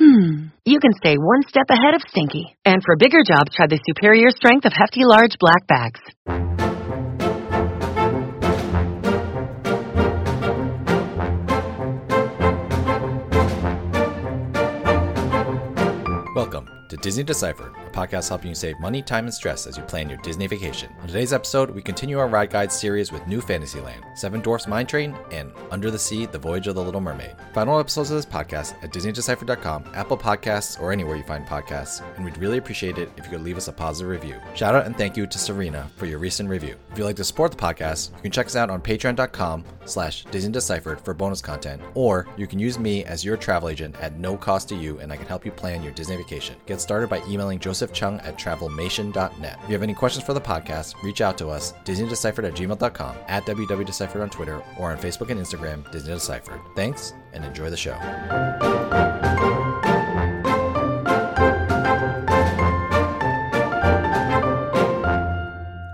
hmm, you can stay one step ahead of stinky. And for bigger jobs, try the superior strength of Hefty Large Black Bags. Welcome to Disney Deciphered, a podcast helping you save money, time, and stress as you plan your Disney vacation. On today's episode, we continue our ride guide series with New Fantasyland, Seven Dwarfs Mine Train, and Under the Sea, The Voyage of the Little Mermaid. Find all episodes of this podcast at DisneyDecipher.com, Apple Podcasts, or anywhere you find podcasts, and we'd really appreciate it if you could leave us a positive review. Shout out and thank you to Serena for your recent review. If you'd like to support the podcast, you can check us out on patreon.com slash Disney Deciphered for bonus content, or you can use me as your travel agent at no cost to you, and I can help you plan your Disney vacation. Get started by emailing Joseph Chung at travelmation.net. If you have any questions for the podcast, reach out to us, DisneyDeciphered at gmail.com, at WWDeciphered on Twitter, or on Facebook and Instagram, Disney Deciphered. Thanks, and enjoy the show.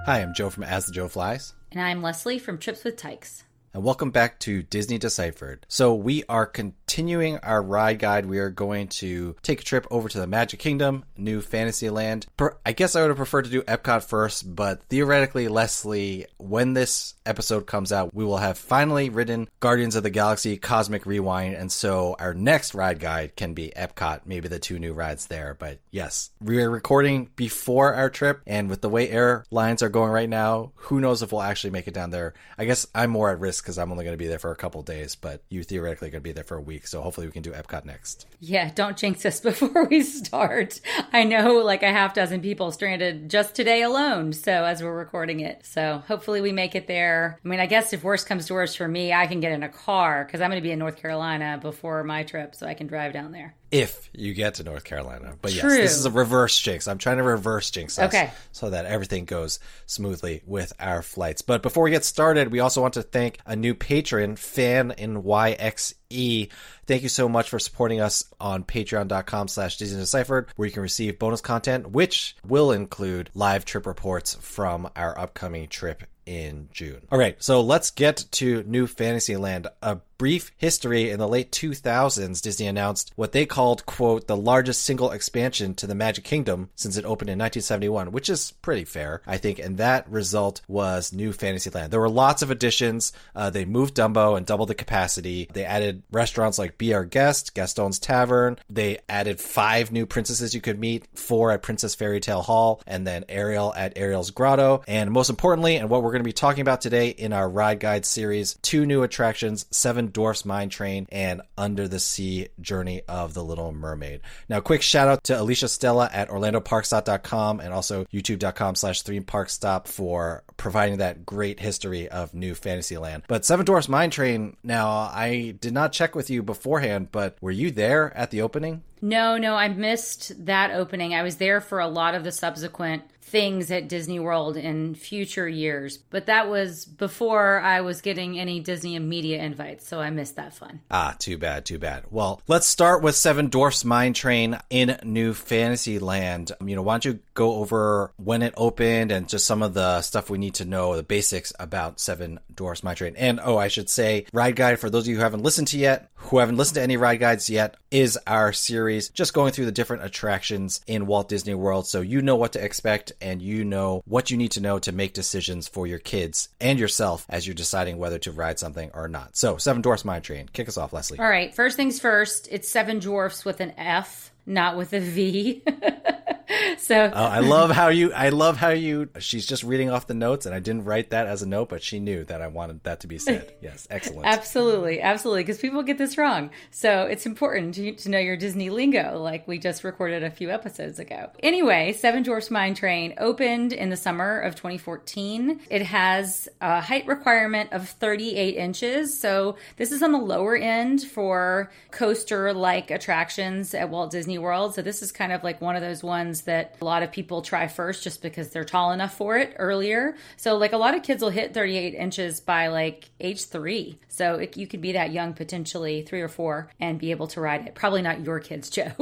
Hi, I'm Joe from As the Joe Flies. And I'm Leslie from Trips with Tykes. And welcome back to Disney Deciphered. So, we are continuing our ride guide. We are going to take a trip over to the Magic Kingdom, New Fantasyland. Per- I guess I would have preferred to do Epcot first, but theoretically, Leslie, when this episode comes out, we will have finally ridden Guardians of the Galaxy Cosmic Rewind, and so our next ride guide can be Epcot, maybe the two new rides there. But yes, we are recording before our trip, and with the way airlines are going right now, who knows if we'll actually make it down there. I guess I'm more at risk because I'm only going to be there for a couple days, but you theoretically going to be there for a week, so hopefully we can do Epcot next. Yeah, don't jinx us before we start. I know like a half dozen people stranded just today alone, so as we're recording it. So hopefully we make it there. I mean, I guess if worse comes to worse for me, I can get in a car because I'm going to be in North Carolina before my trip, so I can drive down there. If you get to North Carolina. But yes, this is a reverse jinx. I'm trying to reverse jinx us Okay. so that everything goes smoothly with our flights. But before we get started, we also want to thank a new patron, Fan in YXE. Thank you so much for supporting us on patreon.com slash Disney Deciphered, where you can receive bonus content, which will include live trip reports from our upcoming trip in June. All right, so let's get to New Fantasyland. A brief history in the late 2000s, Disney announced what they called, quote, the largest single expansion to the Magic Kingdom since it opened in 1971, which is pretty fair, I think. And that result was New Fantasyland. There were lots of additions. Uh, they moved Dumbo and doubled the capacity. They added restaurants like Be Our Guest, Gaston's Tavern. They added five new princesses you could meet, four at Princess Fairy Tale Hall, and then Ariel at Ariel's Grotto. And most importantly, and what we're going to be talking about today in our ride guide series, two new attractions, Seven Dwarfs Mine Train and Under the Sea Journey of the Little Mermaid. Now, quick shout out to Alicia Stella at OrlandoParkStop.com and also YouTube.com slash Three Park Stop for providing that great history of New Fantasyland. But Seven Dwarfs Mine Train, now, I did not check with you beforehand, but were you there at the opening? No, no, I missed that opening. I was there for a lot of the subsequent things at Disney World in future years, but that was before I was getting any Disney media invites, so I missed that fun. Ah, too bad, too bad. Well, let's start with Seven Dwarfs Mine Train in New Fantasyland. You know, why don't you go over when it opened and just some of the stuff we need to know, the basics about Seven Dwarfs Mine Train. And oh, I should say, Ride Guide, for those of you who haven't listened to yet, who haven't listened to any ride guides yet, is our series just going through the different attractions in Walt Disney World so you know what to expect and you know what you need to know to make decisions for your kids and yourself as you're deciding whether to ride something or not. So, Seven Dwarfs Mine Train, kick us off, Leslie. All right, first things first, it's Seven Dwarfs with an F, not with a V. so Oh, I love how you. I love how you. She's just reading off the notes, and I didn't write that as a note, but she knew that I wanted that to be said. Yes, excellent. Absolutely, absolutely, because people get this wrong. So it's important to, to know your Disney lingo, like we just recorded a few episodes ago. Anyway, Seven Dwarfs Mine Train opened in the summer of 2014. It has a height requirement of 38 inches, so this is on the lower end for coaster-like attractions at Walt Disney World. So this is kind of like one of those ones that that a lot of people try first just because they're tall enough for it earlier. So, like, a lot of kids will hit 38 inches by like age three. So, it, you could be that young, potentially three or four, and be able to ride it. Probably not your kids, Joe.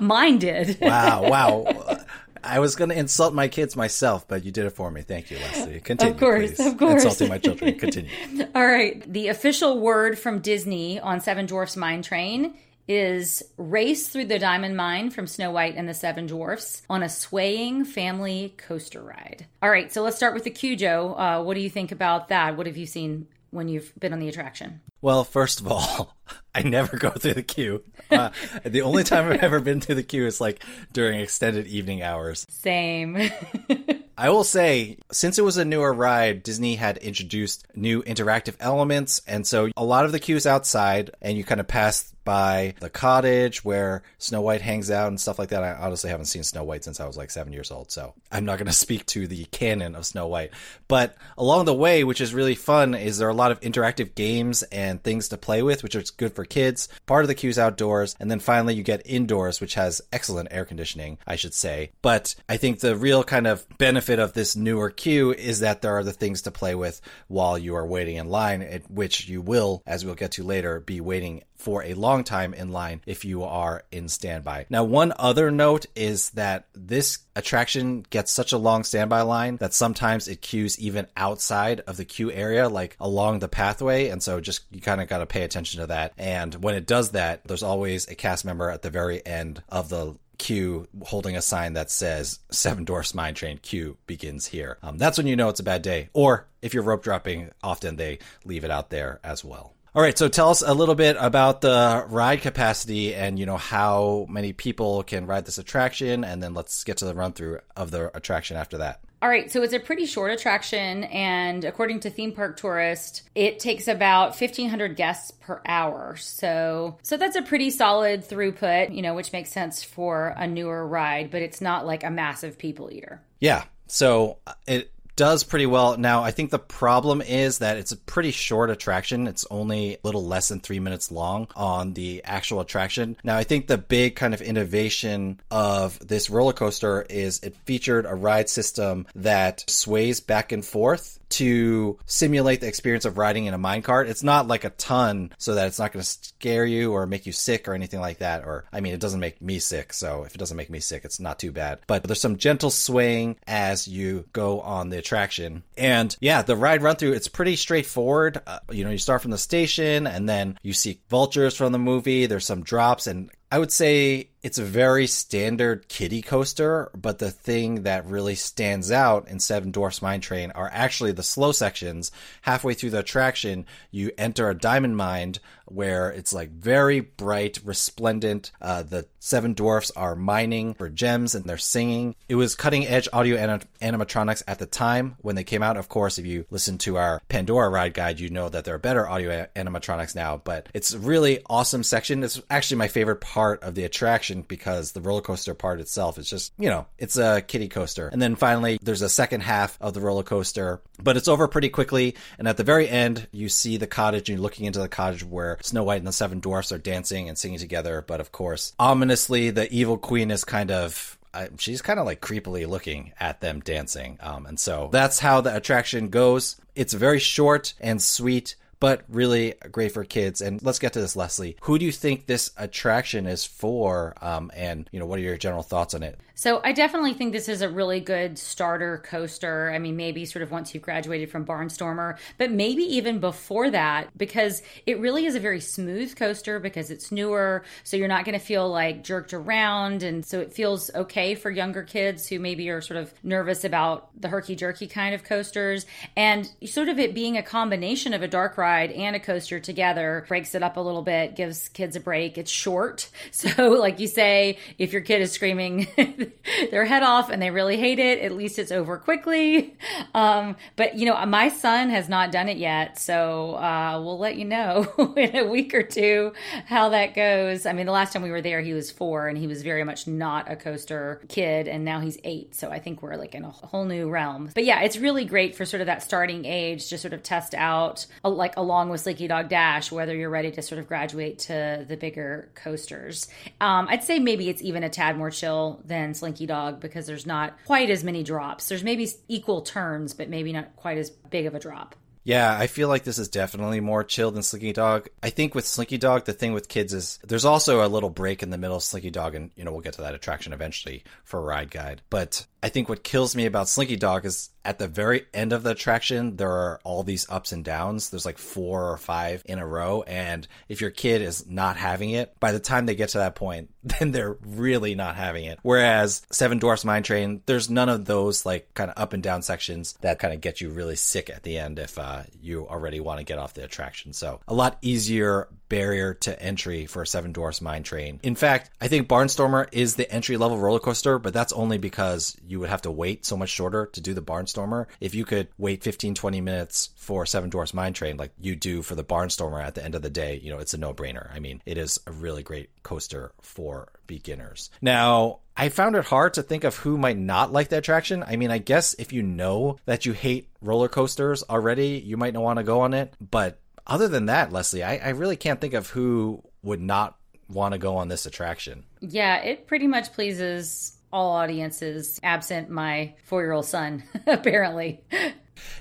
Mine did. Wow, wow. I was going to insult my kids myself, but you did it for me. Thank you, Leslie. Continue. Of course, please. of course. Insulting my children. Continue. All right. The official word from Disney on Seven Dwarfs Mine Train is race through the diamond mine from Snow White and the Seven Dwarfs on a swaying family coaster ride. All right, so let's start with the queue, Joe. Uh, what do you think about that? What have you seen when you've been on the attraction? Well, first of all, I never go through the queue. Uh, the only time I've ever been through the queue is like during extended evening hours. Same. I will say, since it was a newer ride, Disney had introduced new interactive elements. And so a lot of the queues outside, and you kind of pass by the cottage where Snow White hangs out and stuff like that. I honestly haven't seen Snow White since I was like seven years old. So I'm not going to speak to the canon of Snow White. But along the way, which is really fun, is there are a lot of interactive games and things to play with, which is good for kids. Part of the queue's outdoors. And then finally, you get indoors, which has excellent air conditioning, I should say. But I think the real kind of benefit of this newer queue is that there are the things to play with while you are waiting in line, which you will, as we'll get to later, be waiting for a long time in line if you are in standby. Now, one other note is that this attraction gets such a long standby line that sometimes it queues even outside of the queue area, like along the pathway. And so just you kind of got to pay attention to that. And when it does that, there's always a cast member at the very end of the queue holding a sign that says Seven Dwarfs Mine Train queue begins here. Um, that's when you know it's a bad day. Or if you're rope dropping, often they leave it out there as well. All right, so tell us a little bit about the ride capacity and you know how many people can ride this attraction, and then let's get to the run through of the attraction after that. All right, so it's a pretty short attraction, and according to Theme Park Tourist, it takes about 1,500 guests per hour. So, so that's a pretty solid throughput, you know, which makes sense for a newer ride, but it's not like a massive people eater. Yeah, so it does pretty well. Now, I think the problem is that it's a pretty short attraction. It's only a little less than three minutes long on the actual attraction. Now, I think the big kind of innovation of this roller coaster is it featured a ride system that sways back and forth to simulate the experience of riding in a minecart. It's not like a ton so that it's not going to scare you or make you sick or anything like that. Or, I mean, it doesn't make me sick. So if it doesn't make me sick, it's not too bad. But there's some gentle swaying as you go on the attraction. And yeah, the ride run through, it's pretty straightforward. Uh, you know, you start from the station and then you see vultures from the movie. There's some drops and I would say it's a very standard kiddie coaster, but the thing that really stands out in Seven Dwarfs Mine Train are actually the slow sections. Halfway through the attraction, you enter a diamond mine where it's like very bright, resplendent. Uh, the seven dwarfs are mining for gems and they're singing. It was cutting edge audio anim- animatronics at the time when they came out. Of course, if you listen to our Pandora ride guide, you know that there are better audio a- animatronics now, but it's really awesome section. It's actually my favorite part of the attraction because the roller coaster part itself is just, you know, it's a kiddie coaster. And then finally, there's a second half of the roller coaster, but it's over pretty quickly. And at the very end, you see the cottage and you're looking into the cottage where Snow White and the Seven Dwarfs are dancing and singing together. But of course, ominously, the evil queen is kind of I, she's kind of like creepily looking at them dancing. Um, and so that's how the attraction goes. It's very short and sweet, but really great for kids. And let's get to this, Leslie. Who do you think this attraction is for? Um, and you know, what are your general thoughts on it? So I definitely think this is a really good starter coaster. I mean, maybe sort of once you've graduated from Barnstormer, but maybe even before that, because it really is a very smooth coaster because it's newer. So you're not going to feel like jerked around. And so it feels okay for younger kids who maybe are sort of nervous about the herky jerky kind of coasters. And sort of it being a combination of a dark ride and a coaster together breaks it up a little bit, gives kids a break. It's short. So, like you say, if your kid is screaming, their head off and they really hate it. At least it's over quickly. Um, but you know, my son has not done it yet, so uh, we'll let you know in a week or two how that goes. I mean, the last time we were there, he was four and he was very much not a coaster kid, and now he's eight. So I think we're like in a whole new realm. But yeah, it's really great for sort of that starting age to sort of test out, like along with Slinky Dog Dash, whether you're ready to sort of graduate to the bigger coasters. Um, I'd say maybe it's even a tad more chill than Slinky Dog because there's not quite as many drops. There's maybe equal turns, but maybe not quite as big of a drop. Yeah, I feel like this is definitely more chill than Slinky Dog. I think with Slinky Dog, the thing with kids is there's also a little break in the middle of Slinky Dog, and you know we'll get to that attraction eventually for a ride guide. But I think what kills me about Slinky Dog is at the very end of the attraction, there are all these ups and downs. There's like four or five in a row. And if your kid is not having it, by the time they get to that point, then they're really not having it. Whereas Seven Dwarfs Mine Train, there's none of those like kind of up and down sections that kind of get you really sick at the end if uh, you already want to get off the attraction. So a lot easier barrier to entry for a Seven Dwarfs Mine Train. In fact, I think Barnstormer is the entry level roller coaster, but that's only because you would have to wait so much shorter to do the Barnstormer. If you could wait 15, 20 minutes for Seven Dwarfs Mine Train, like you do for the Barnstormer at the end of the day, you know, it's a no brainer. I mean, it is a really great coaster for beginners. Now, I found it hard to think of who might not like the attraction. I mean, I guess if you know that you hate roller coasters already, you might not want to go on it. But other than that, Leslie, I, I really can't think of who would not want to go on this attraction. Yeah, it pretty much pleases all audiences, absent my four year old son, apparently.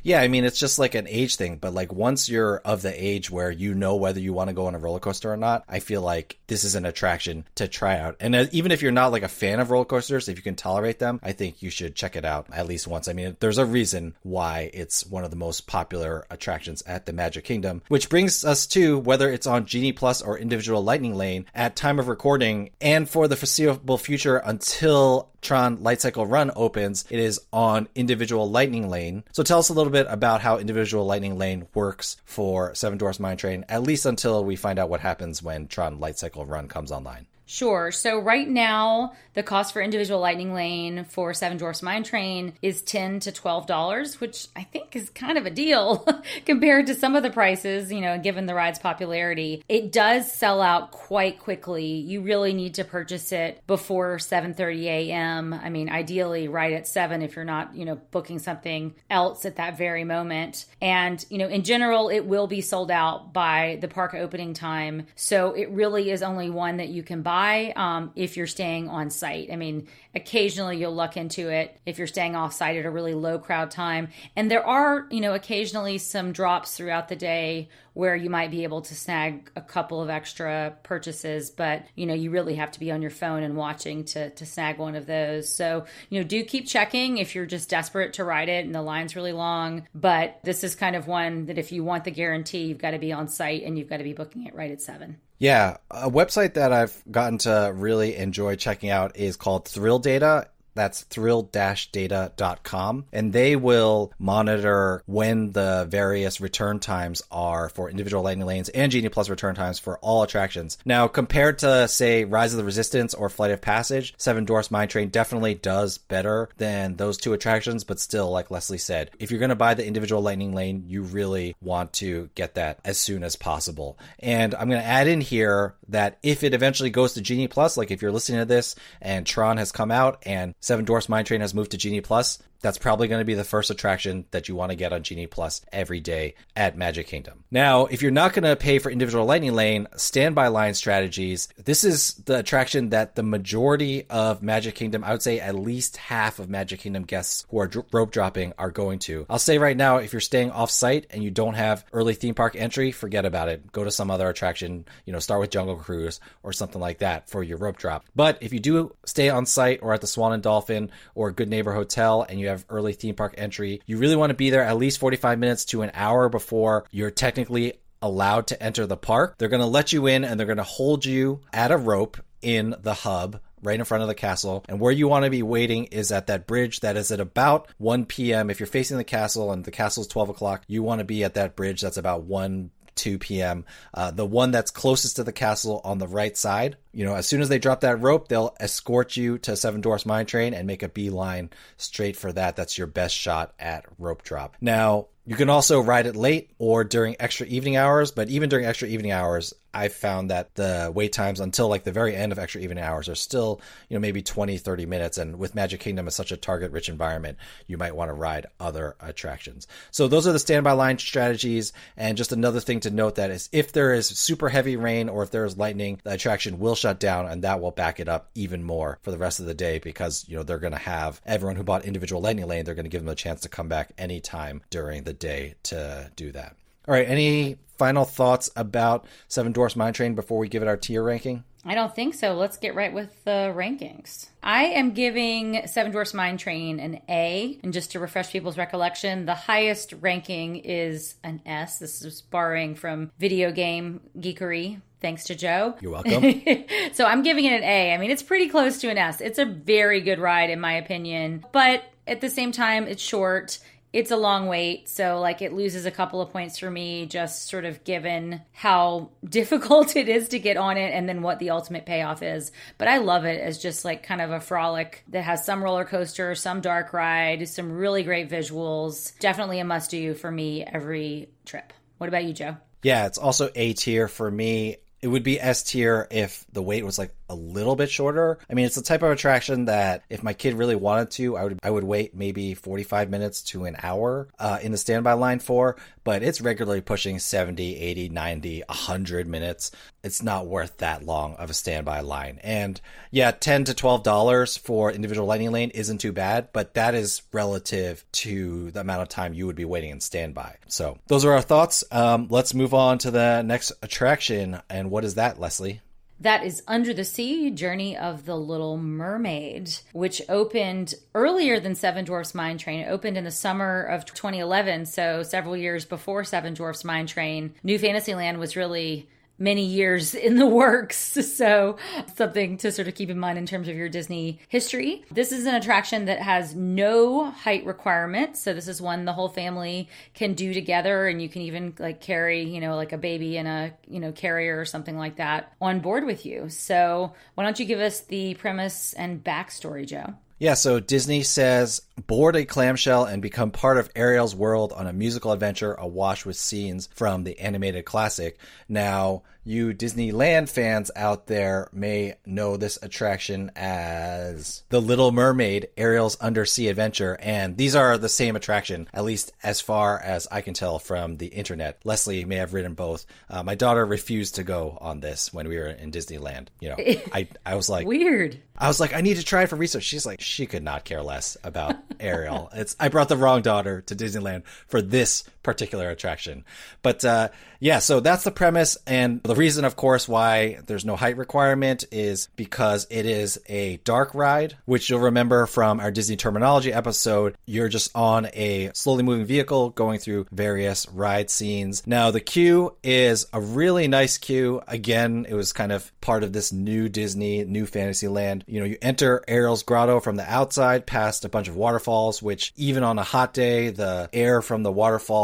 Yeah, I mean, it's just like an age thing, but like once you're of the age where you know whether you want to go on a roller coaster or not, I feel like this is an attraction to try out. And uh, even if you're not like a fan of roller coasters, if you can tolerate them, I think you should check it out at least once. I mean, there's a reason why it's one of the most popular attractions at the Magic Kingdom, which brings us to whether it's on Genie Plus or individual Lightning Lane at time of recording and for the foreseeable future until Tron Light Cycle Run opens, it is on individual Lightning Lane. So tell us a little bit about how individual Lightning Lane works for Seven Dwarfs Mine Train, at least until we find out what happens when Tron Light Cycle Run comes online. Sure. So right now, the cost for individual lightning lane for Seven Dwarfs Mine Train is ten to twelve dollars, which I think is kind of a deal compared to some of the prices. You know, given the ride's popularity, it does sell out quite quickly. You really need to purchase it before seven thirty a.m. I mean, ideally, right at seven if you're not, you know, booking something else at that very moment. And you know, in general, it will be sold out by the park opening time. So it really is only one that you can buy buy um, if you're staying on site. I mean, occasionally you'll look into it if you're staying off site at a really low crowd time. And there are, you know, occasionally some drops throughout the day where you might be able to snag a couple of extra purchases, but you know, you really have to be on your phone and watching to to snag one of those. So, you know, do keep checking if you're just desperate to ride it and the line's really long. But this is kind of one that if you want the guarantee, you've got to be on site and you've got to be booking it right at seven. Yeah, a website that I've gotten to really enjoy checking out is called Thrill Data. That's thrill-data.com. And they will monitor when the various return times are for individual lightning lanes and Genie Plus return times for all attractions. Now, compared to, say, Rise of the Resistance or Flight of Passage, Seven Dwarfs Mine Train definitely does better than those two attractions, but still, like Leslie said, if you're going to buy the individual lightning lane, you really want to get that as soon as possible. And I'm going to add in here that if it eventually goes to Genie Plus, like if you're listening to this and Tron has come out and Seven Dwarfs Mine Train has moved to Genie Plus, that's probably going to be the first attraction that you want to get on Genie Plus every day at Magic Kingdom. Now, if you're not going to pay for individual Lightning Lane, Standby Line Strategies, this is the attraction that the majority of Magic Kingdom, I would say at least half of Magic Kingdom guests who are rope dropping are going to. I'll say right now, if you're staying off site and you don't have early theme park entry, forget about it. Go to some other attraction, you know, start with Jungle Cruise or something like that for your rope drop. But if you do stay on site or at the Swan and Dolphin or Good Neighbor Hotel and you early theme park entry. You really want to be there at least 45 minutes to an hour before you're technically allowed to enter the park. They're going to let you in and they're going to hold you at a rope in the hub right in front of the castle. And where you want to be waiting is at that bridge that is at about 1 p.m. If you're facing the castle and the castle is 12 o'clock, you want to be at that bridge that's about 1 2 p.m. Uh, the one that's closest to the castle on the right side. You know, as soon as they drop that rope, they'll escort you to Seven Dwarfs Mine Train and make a beeline straight for that. That's your best shot at rope drop. Now, you can also ride it late or during extra evening hours, but even during extra evening hours, I found that the wait times until like the very end of extra evening hours are still, you know, maybe 20, 30 minutes. And with Magic Kingdom as such a target rich environment, you might want to ride other attractions. So those are the standby line strategies. And just another thing to note that is if there is super heavy rain or if there is lightning, the attraction will shut down and that will back it up even more for the rest of the day because, you know, they're going to have everyone who bought individual Lightning Lane, they're going to give them a chance to come back anytime during the day to do that. All right. Any final thoughts about Seven Dwarfs Mine Train before we give it our tier ranking? I don't think so. Let's get right with the rankings. I am giving Seven Dwarfs Mine Train an A. And just to refresh people's recollection, the highest ranking is an S. This is borrowing from video game geekery. Thanks to Joe. You're welcome. so I'm giving it an A. I mean, it's pretty close to an S. It's a very good ride, in my opinion. But at the same time, it's short it's a long wait. So, like, it loses a couple of points for me, just sort of given how difficult it is to get on it and then what the ultimate payoff is. But I love it as just like kind of a frolic that has some roller coaster, some dark ride, some really great visuals. Definitely a must do for me every trip. What about you, Joe? Yeah, it's also A tier for me. It would be S tier if the wait was like a little bit shorter. I mean, it's the type of attraction that if my kid really wanted to, I would I would wait maybe 45 minutes to an hour uh, in the standby line for, but it's regularly pushing 70, 80, 90, 100 minutes. It's not worth that long of a standby line. And yeah, 10 to 12 dollars for individual lightning lane isn't too bad, but that is relative to the amount of time you would be waiting in standby. So, those are our thoughts. Um, let's move on to the next attraction. And what is that, Leslie? That is Under the Sea Journey of the Little Mermaid, which opened earlier than Seven Dwarfs Mine Train. It opened in the summer of 2011, so several years before Seven Dwarfs Mine Train. New Fantasyland was really many years in the works. So, something to sort of keep in mind in terms of your Disney history. This is an attraction that has no height requirement. So, this is one the whole family can do together, and you can even like carry, you know, like a baby in a, you know, carrier or something like that on board with you. So, why don't you give us the premise and backstory, Joe? Yeah, so Disney says board a clamshell and become part of Ariel's world on a musical adventure awash with scenes from the animated classic. Now, you Disneyland fans out there may know this attraction as The Little Mermaid, Ariel's Undersea Adventure, and these are the same attraction, at least as far as I can tell from the internet. Leslie may have ridden both. Uh, my daughter refused to go on this when we were in Disneyland. You know, I, I was like, weird. I was like, I need to try it for research. She's like, she could not care less about Ariel. It's I brought the wrong daughter to Disneyland for this particular attraction. But uh, yeah, so that's the premise. And the reason, of course, why there's no height requirement is because it is a dark ride, which you'll remember from our Disney terminology episode. You're just on a slowly moving vehicle going through various ride scenes. Now, the queue is a really nice queue. Again, it was kind of part of this new Disney, new Fantasyland. You know, you enter Ariel's Grotto from the outside past a bunch of waterfalls, which even on a hot day, the air from the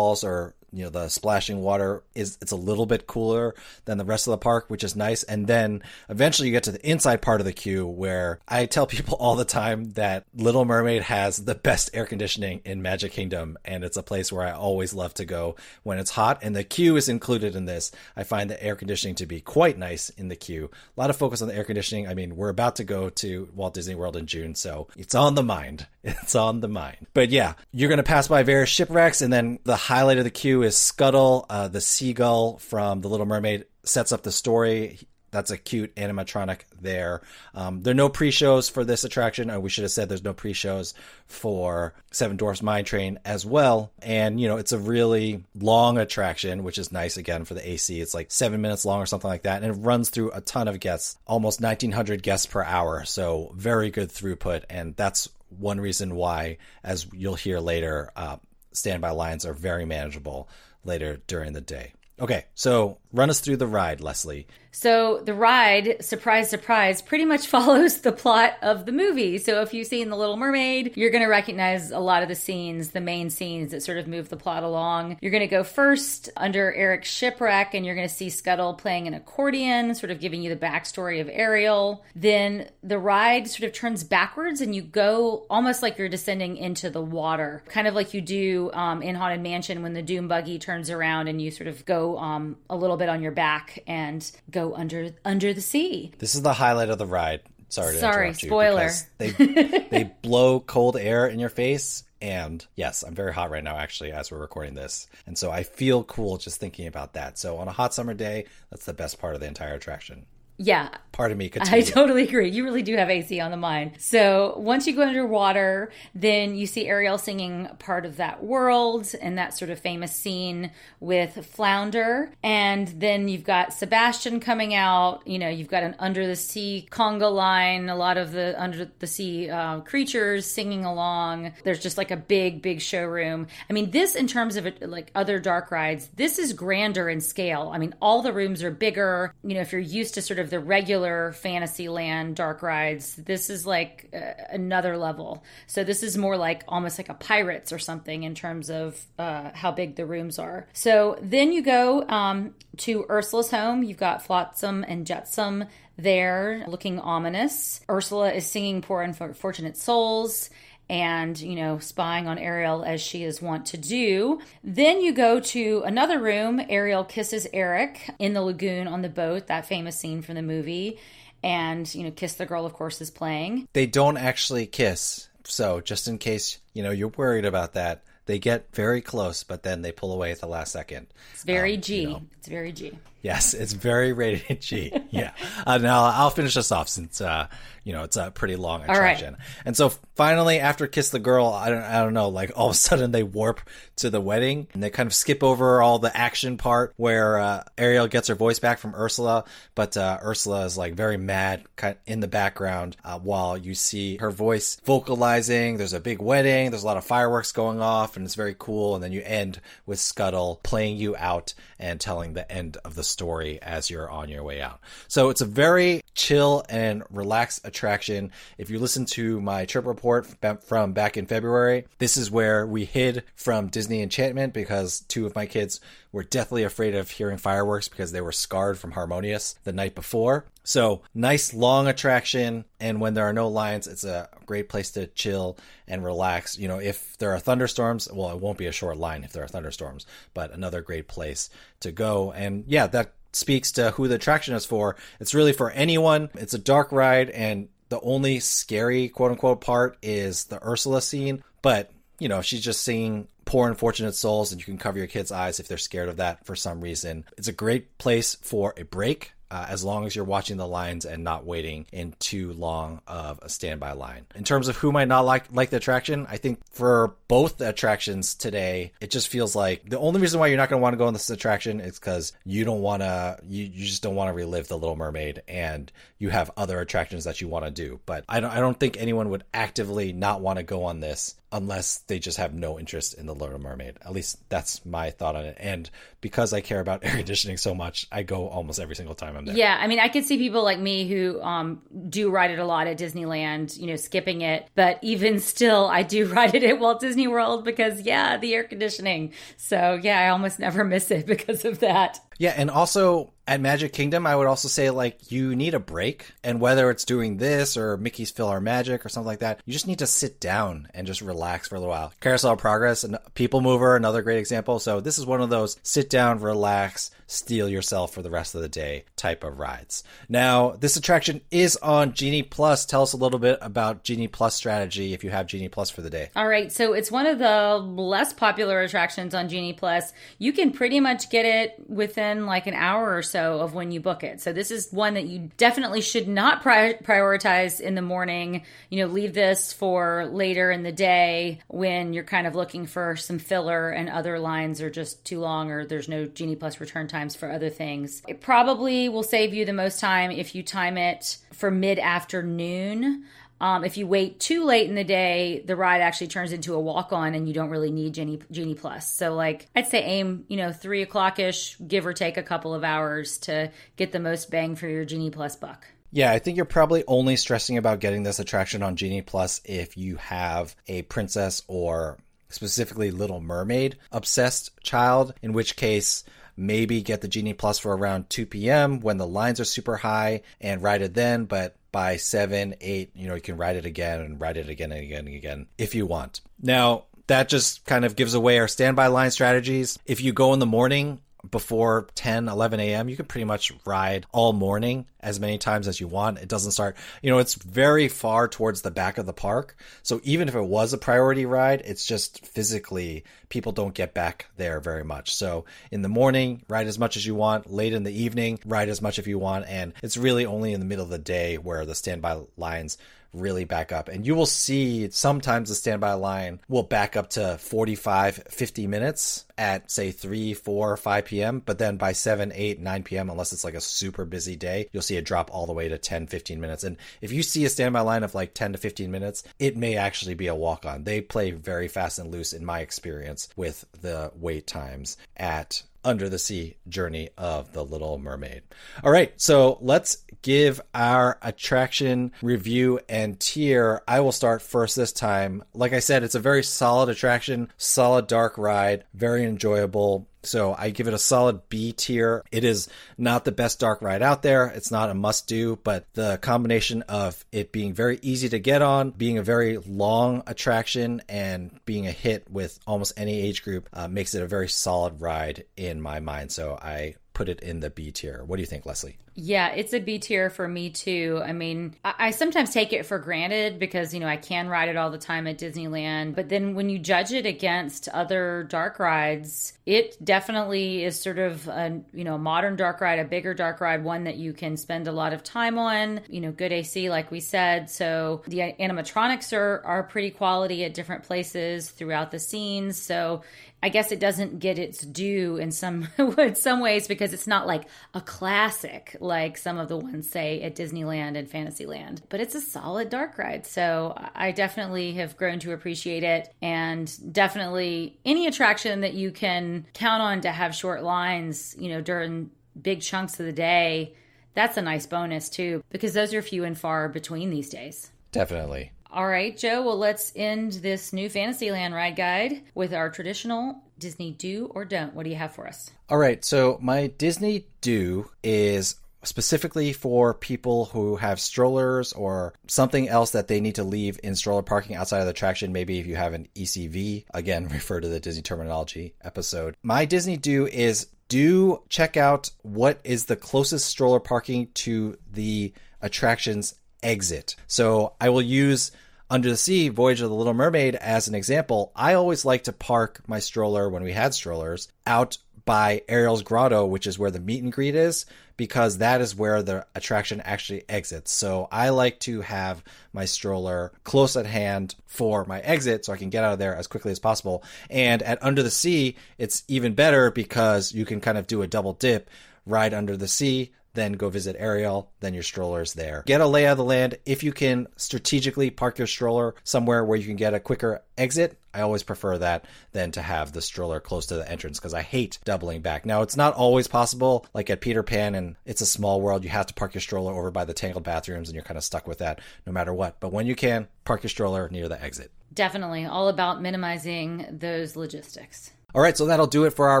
waterfalls are you know the splashing water is it's a little bit cooler than the rest of the park which is nice. And then eventually you get to the inside part of the queue where i tell people all the time that little mermaid has the best air conditioning in magic kingdom. And it's a place where i always love to go when it's hot. And the queue is included in this. I find the air conditioning to be quite nice in the queue. A lot of focus on the air conditioning. I mean we're about to go to walt disney world in june so it's on the mind it's on the mind but yeah you're going to pass by various shipwrecks and then the highlight of the queue is Scuttle, uh, the seagull from The Little Mermaid, sets up the story. That's a cute animatronic there. Um, there are no pre-shows for this attraction. Or we should have said there's no pre-shows for Seven Dwarfs Mine Train as well. And you know, it's a really long attraction, which is nice again for the AC. It's like seven minutes long or something like that, and it runs through a ton of guests, almost 1,900 guests per hour. So very good throughput, and that's one reason why, as you'll hear later, uh, standby lines are very manageable later during the day. Okay, so run us through the ride, Leslie. So the ride, surprise, surprise, pretty much follows the plot of the movie. So if you've seen The Little Mermaid, you're going to recognize a lot of the scenes, the main scenes that sort of move the plot along. You're going to go first under Eric's shipwreck, and you're going to see Scuttle playing an accordion, sort of giving you the backstory of Ariel. Then the ride sort of turns backwards, and you go almost like you're descending into the water, kind of like you do um, in Haunted Mansion when the Doom buggy turns around and you sort of go um, a little bit on your back and go under under the sea. This is the highlight of the ride. Sorry to Sorry, interrupt you. spoiler. They they blow cold air in your face. And yes, I'm very hot right now, actually, as we're recording this. And so I feel cool just thinking about that. So on a hot summer day, that's the best part of the entire attraction. Yeah, Part of me. Could I totally agree. You really do have AC on the mind. So once you go underwater, then you see Ariel singing part of that world and that sort of famous scene with Flounder. And then you've got Sebastian coming out. You know, you've got an under the sea conga line, a lot of the under the sea uh, creatures singing along. There's just like a big, big showroom. I mean, this in terms of it, like other dark rides, this is grander in scale. I mean, all the rooms are bigger. You know, if you're used to sort of the regular Fantasyland dark rides. This is like uh, another level. So this is more like almost like a Pirates or something in terms of uh, how big the rooms are. So then you go um, to Ursula's home. You've got Flotsam and Jetsam there looking ominous. Ursula is singing Poor Unfortunate Souls and you know spying on Ariel as she is wont to do. Then you go to another room. Ariel kisses Eric in the lagoon on the boat, that famous scene from the movie. And you know, Kiss the Girl, of course, is playing. They don't actually kiss. So just in case you know you're worried about that, they get very close, but then they pull away at the last second. It's very Um, G. you know. It's very G. Yes, it's very rated G. Yeah. Uh, now I'll finish this off since uh, you know it's a pretty long right. attraction. And so finally, after Kiss the Girl, I don't, I don't know, like all of a sudden they warp to the wedding and they kind of skip over all the action part where uh, Ariel gets her voice back from Ursula, but uh, Ursula is like very mad in the background uh, while you see her voice vocalizing. There's a big wedding. There's a lot of fireworks going off, and it's very cool. And then you end with Scuttle playing you out and telling the end of the story as you're on your way out. So it's a very chill and relaxed attraction. If you listen to my trip report from back in February, this is where we hid from Disney Enchantment because two of my kids were deathly afraid of hearing fireworks because they were scarred from Harmonious the night before. So nice long attraction, and when there are no lines, it's a great place to chill and relax. You know, if there are thunderstorms, well, it won't be a short line if there are thunderstorms, but another great place to go. And yeah, that speaks to who the attraction is for. It's really for anyone. It's a dark ride, and the only scary quote unquote part is the Ursula scene, but you know, she's just seeing poor unfortunate souls and you can cover your kids' eyes if they're scared of that for some reason. It's a great place for a break. Uh, as long as you're watching the lines and not waiting in too long of a standby line. In terms of who might not like like the attraction, I think for both the attractions today, it just feels like the only reason why you're not going to want to go on this attraction is because you don't want to, you, you just don't want to relive the Little Mermaid, and you have other attractions that you want to do. But I don't, I don't think anyone would actively not want to go on this unless they just have no interest in the Little Mermaid. At least that's my thought on it. And because I care about air conditioning so much, I go almost every single time I'm there. Yeah, I mean, I could see people like me who um, do ride it a lot at Disneyland, you know, skipping it. But even still, I do ride it at Walt Disney World because, yeah, the air conditioning. So, yeah, I almost never miss it because of that. Yeah, and also at Magic Kingdom, I would also say like you need a break, and whether it's doing this or Mickey's PhilharMagic or something like that, you just need to sit down and just relax for a little while. Carousel of Progress and People Mover, another great example. So this is one of those sit down, relax, steel yourself for the rest of the day type of rides. Now, this attraction is on Genie Plus. Tell us a little bit about Genie Plus strategy if you have Genie Plus for the day. All right, so it's one of the less popular attractions on Genie Plus. You can pretty much get it within like an hour or so of when you book it. So this is one that you definitely should not pri- prioritize in the morning. You know, leave this for later in the day when you're kind of looking for some filler and other lines are just too long or there's no Genie Plus return times for other things. It probably will save you the most time if you time it for mid afternoon. Um, if you wait too late in the day, the ride actually turns into a walk on and you don't really need Genie, Genie Plus. So, like, I'd say aim, you know, three o'clock ish, give or take a couple of hours to get the most bang for your Genie Plus buck. Yeah, I think you're probably only stressing about getting this attraction on Genie Plus if you have a princess or specifically Little Mermaid obsessed child, in which case maybe get the Genie Plus for around 2 p.m. when the lines are super high and ride it then, but by 7, 8, you know, you can ride it again and ride it again and again and again if you want. Now, that just kind of gives away our standby line strategies. If you go in the morning, before 10, 11 a.m., you can pretty much ride all morning as many times as you want. It doesn't start, you know, it's very far towards the back of the park. So even if it was a priority ride, it's just physically people don't get back there very much. So in the morning, ride as much as you want. Late in the evening, ride as much if you want. And it's really only in the middle of the day where the standby lines really back up. And you will see sometimes the standby line will back up to 45, 50 minutes at say 3, 4, 5 p.m. But then by 7, 8, 9 p.m., unless it's like a super busy day, you'll see it drop all the way to 10, 15 minutes. And if you see a standby line of like 10 to 15 minutes, it may actually be a walk on. They play very fast and loose in my experience with the wait times at under the sea journey of the Little Mermaid. All right, so let's give our attraction review and tier. I will start first this time. Like I said, it's a very solid attraction, solid dark ride, very enjoyable. So I give it a solid B tier. It is not the best dark ride out there. It's not a must do, but the combination of it being very easy to get on, being a very long attraction, and being a hit with almost any age group uh, makes it a very solid ride in my mind. So I put it in the B tier. What do you think, Leslie? Yeah, it's a B tier for me too. I mean, I, I, sometimes take it for granted because, you know, I can ride it all the time at Disneyland. But then when you judge it against other dark rides, it definitely is sort of a, you know, modern dark ride, a bigger dark ride, one that you can spend a lot of time on, you know, good AC, like we said. So the animatronics are, are pretty quality at different places throughout the scenes. So I guess it doesn't get its due in some in some ways because it's not like a classic like some of the ones say at Disneyland and Fantasyland, but it's a solid dark ride. So I definitely have grown to appreciate it and definitely any attraction that you can count on to have short lines, you know, during big chunks of the day, that's a nice bonus too because those are few and far between these days. Definitely. All right, Joe. Well, let's end this new Fantasyland ride guide with our traditional Disney do or don't. What do you have for us? All right. So, my Disney do is specifically for people who have strollers or something else that they need to leave in stroller parking outside of the attraction. Maybe if you have an ECV, again, refer to the Disney terminology episode. My Disney do is do check out what is the closest stroller parking to the attraction's exit. So I will use under the Sea, Voyage of the Little Mermaid as an example. I always like to park my stroller when we had strollers out by Ariel's Grotto, which is where the meet and greet is, because that is where the attraction actually exits. So I like to have my stroller close at hand for my exit so I can get out of there as quickly as possible. And at Under the Sea, it's even better because you can kind of do a double dip, ride under the sea, then go visit Ariel, then your stroller's there. Get a lay of the land. If you can strategically park your stroller somewhere where you can get a quicker exit, I always prefer that than to have the stroller close to the entrance because I hate doubling back. Now, it's not always possible. Like at Peter Pan and It's a Small World, you have to park your stroller over by the tangled bathrooms and you're kind of stuck with that no matter what. But when you can, park your stroller near the exit. Definitely. All about minimizing those logistics. All right, so that'll do it for our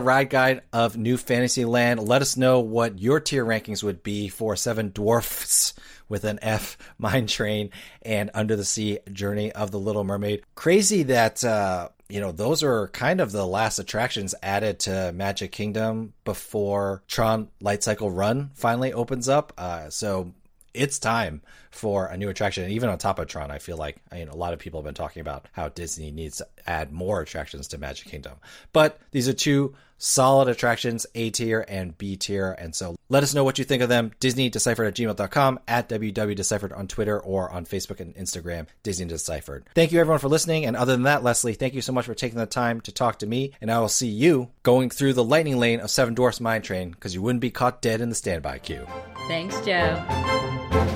ride guide of New Fantasyland. Let us know what your tier rankings would be for Seven Dwarfs with an F, Mine Train, and Under the Sea Journey of the Little Mermaid. Crazy that uh, you know those are kind of the last attractions added to Magic Kingdom before Tron Light Cycle Run finally opens up. Uh, so it's time for a new attraction. And even on top of Tron, I feel like I mean, a lot of people have been talking about how Disney needs to add more attractions to Magic Kingdom. But these are two solid attractions, A tier and B tier. And so let us know what you think of them. Disney Deciphered at gmail.com, at WW on Twitter, or on Facebook and Instagram, Disney Deciphered. Thank you everyone for listening. And other than that, Leslie, thank you so much for taking the time to talk to me. And I will see you going through the lightning lane of Seven Dwarfs Mine Train because you wouldn't be caught dead in the standby queue. Thanks, Joe.